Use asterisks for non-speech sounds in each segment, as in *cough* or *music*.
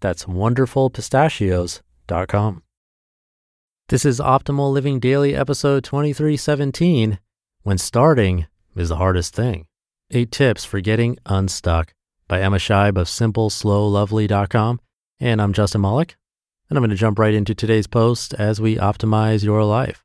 That's wonderfulpistachios.com. This is Optimal Living Daily, episode 2317 When Starting is the Hardest Thing. Eight Tips for Getting Unstuck by Emma Scheib of SimpleSlowLovely.com. And I'm Justin Malik. And I'm going to jump right into today's post as we optimize your life.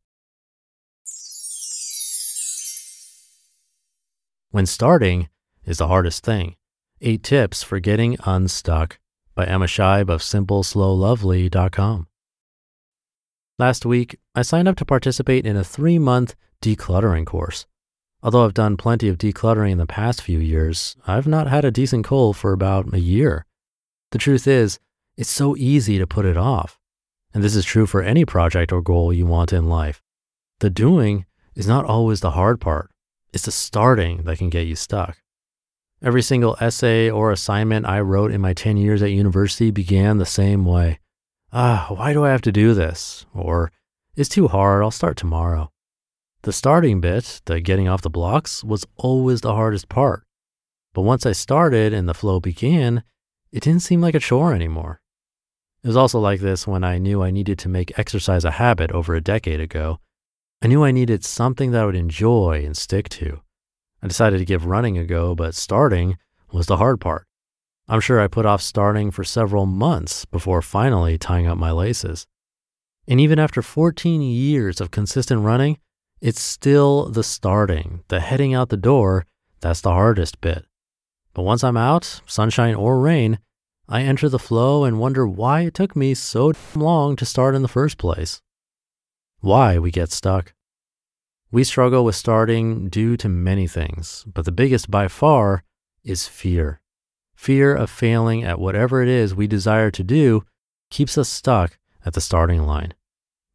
When starting is the hardest thing. Eight tips for getting unstuck by Emma Scheib of SimpleSlowLovely.com. Last week, I signed up to participate in a three month decluttering course. Although I've done plenty of decluttering in the past few years, I've not had a decent goal for about a year. The truth is, it's so easy to put it off. And this is true for any project or goal you want in life. The doing is not always the hard part. It's the starting that can get you stuck. Every single essay or assignment I wrote in my 10 years at university began the same way. Ah, why do I have to do this? Or, it's too hard, I'll start tomorrow. The starting bit, the getting off the blocks, was always the hardest part. But once I started and the flow began, it didn't seem like a chore anymore. It was also like this when I knew I needed to make exercise a habit over a decade ago. I knew I needed something that I would enjoy and stick to. I decided to give running a go, but starting was the hard part. I'm sure I put off starting for several months before finally tying up my laces. And even after 14 years of consistent running, it's still the starting, the heading out the door, that's the hardest bit. But once I'm out, sunshine or rain, I enter the flow and wonder why it took me so long to start in the first place. Why we get stuck. We struggle with starting due to many things, but the biggest by far is fear. Fear of failing at whatever it is we desire to do keeps us stuck at the starting line.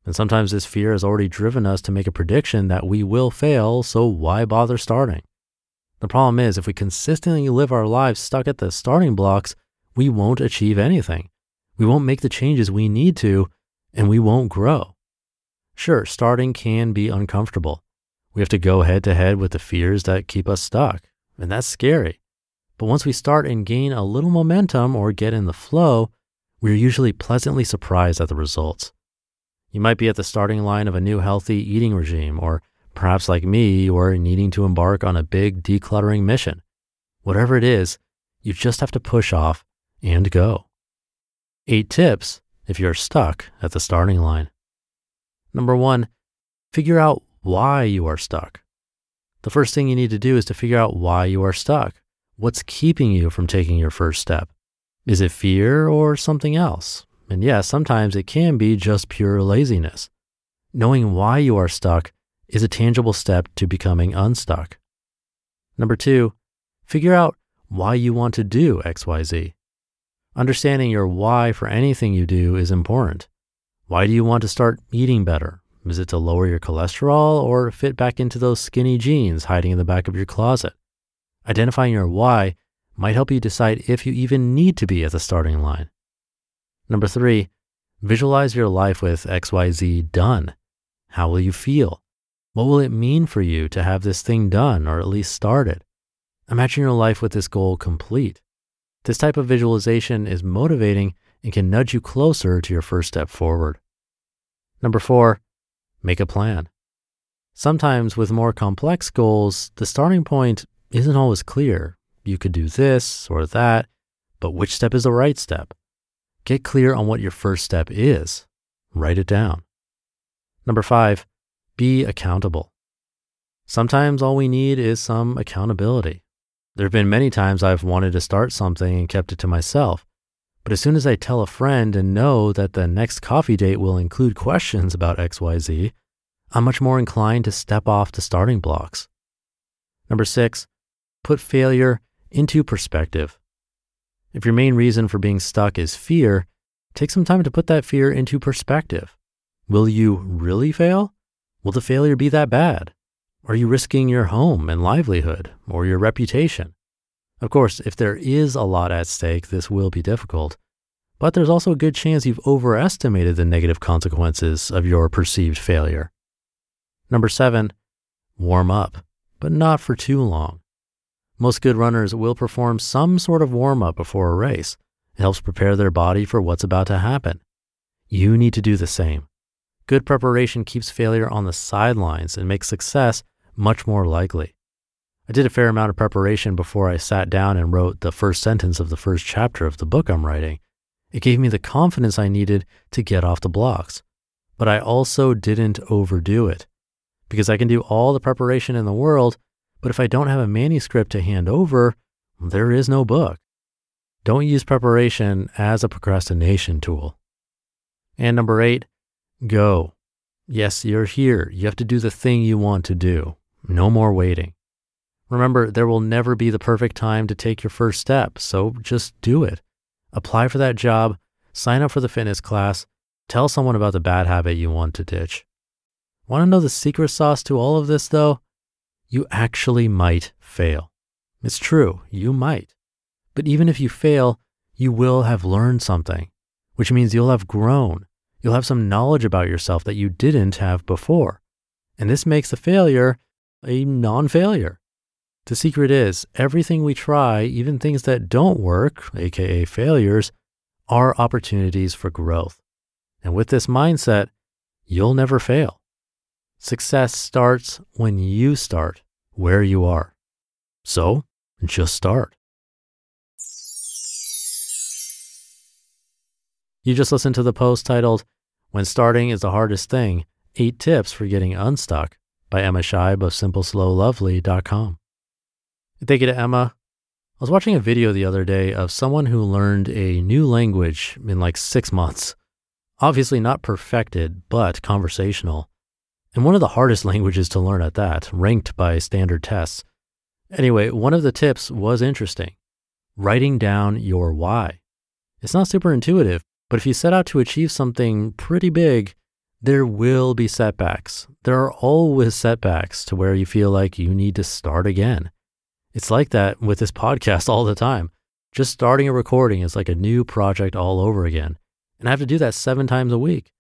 And sometimes this fear has already driven us to make a prediction that we will fail, so why bother starting? The problem is, if we consistently live our lives stuck at the starting blocks, we won't achieve anything. We won't make the changes we need to, and we won't grow. Sure, starting can be uncomfortable. We have to go head to head with the fears that keep us stuck, and that's scary. But once we start and gain a little momentum or get in the flow, we're usually pleasantly surprised at the results. You might be at the starting line of a new healthy eating regime, or perhaps like me, you are needing to embark on a big decluttering mission. Whatever it is, you just have to push off and go. Eight tips if you're stuck at the starting line. Number one, figure out why you are stuck. The first thing you need to do is to figure out why you are stuck. What's keeping you from taking your first step? Is it fear or something else? And yes, sometimes it can be just pure laziness. Knowing why you are stuck is a tangible step to becoming unstuck. Number two, figure out why you want to do XYZ. Understanding your why for anything you do is important. Why do you want to start eating better? Is it to lower your cholesterol or fit back into those skinny jeans hiding in the back of your closet? Identifying your why might help you decide if you even need to be at the starting line. Number three, visualize your life with XYZ done. How will you feel? What will it mean for you to have this thing done or at least started? Imagine your life with this goal complete. This type of visualization is motivating and can nudge you closer to your first step forward. Number four, make a plan. Sometimes with more complex goals, the starting point isn't always clear. You could do this or that, but which step is the right step? Get clear on what your first step is. Write it down. Number five, be accountable. Sometimes all we need is some accountability. There have been many times I've wanted to start something and kept it to myself. But as soon as I tell a friend and know that the next coffee date will include questions about XYZ, I'm much more inclined to step off the starting blocks. Number six, put failure into perspective. If your main reason for being stuck is fear, take some time to put that fear into perspective. Will you really fail? Will the failure be that bad? Are you risking your home and livelihood or your reputation? Of course, if there is a lot at stake, this will be difficult. But there's also a good chance you've overestimated the negative consequences of your perceived failure. Number seven, warm up, but not for too long. Most good runners will perform some sort of warm up before a race. It helps prepare their body for what's about to happen. You need to do the same. Good preparation keeps failure on the sidelines and makes success much more likely. I did a fair amount of preparation before I sat down and wrote the first sentence of the first chapter of the book I'm writing. It gave me the confidence I needed to get off the blocks. But I also didn't overdo it because I can do all the preparation in the world, but if I don't have a manuscript to hand over, there is no book. Don't use preparation as a procrastination tool. And number eight, go. Yes, you're here. You have to do the thing you want to do. No more waiting. Remember, there will never be the perfect time to take your first step, so just do it. Apply for that job, sign up for the fitness class, tell someone about the bad habit you want to ditch. Want to know the secret sauce to all of this, though? You actually might fail. It's true, you might. But even if you fail, you will have learned something, which means you'll have grown. You'll have some knowledge about yourself that you didn't have before. And this makes the failure a non failure. The secret is everything we try, even things that don't work, aka failures, are opportunities for growth. And with this mindset, you'll never fail. Success starts when you start where you are. So just start. You just listened to the post titled, When Starting is the Hardest Thing Eight Tips for Getting Unstuck by Emma Scheib of SimpleSlowLovely.com. Thank you to Emma. I was watching a video the other day of someone who learned a new language in like six months. Obviously not perfected, but conversational. And one of the hardest *laughs* languages to learn at that, ranked by standard tests. Anyway, one of the tips was interesting writing down your why. It's not super intuitive, but if you set out to achieve something pretty big, there will be setbacks. There are always setbacks to where you feel like you need to start again. It's like that with this podcast *laughs* all the time. Just starting a recording is like a new project all over again. And I have to do that seven times a week.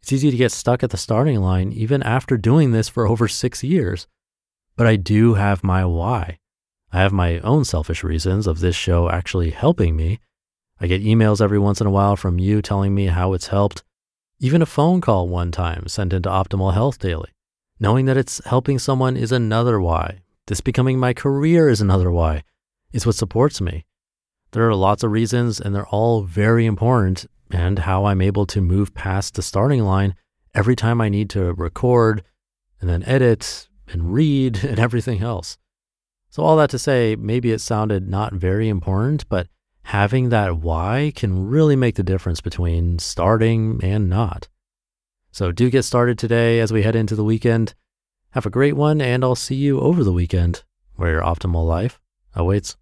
It's easy to get stuck at the starting line even after doing this for *laughs* over six years. But I do have my why. I have my own selfish reasons of this show actually helping me. I get emails every once in a while from you telling me how it's helped. Even a phone call one time sent into Optimal Health Daily. Knowing that it's helping someone is another why. This becoming my career is another why. It's what supports me. There are lots of reasons, and they're all very important, and how I'm able to move past the starting line every time I need to record and then edit and read *laughs* and everything else. So, all that to say, maybe it sounded not very important, but having that why can really make the difference between starting and not. So, do get started today as we head into the weekend. Have a great one, and I'll see you over the weekend where your optimal life awaits.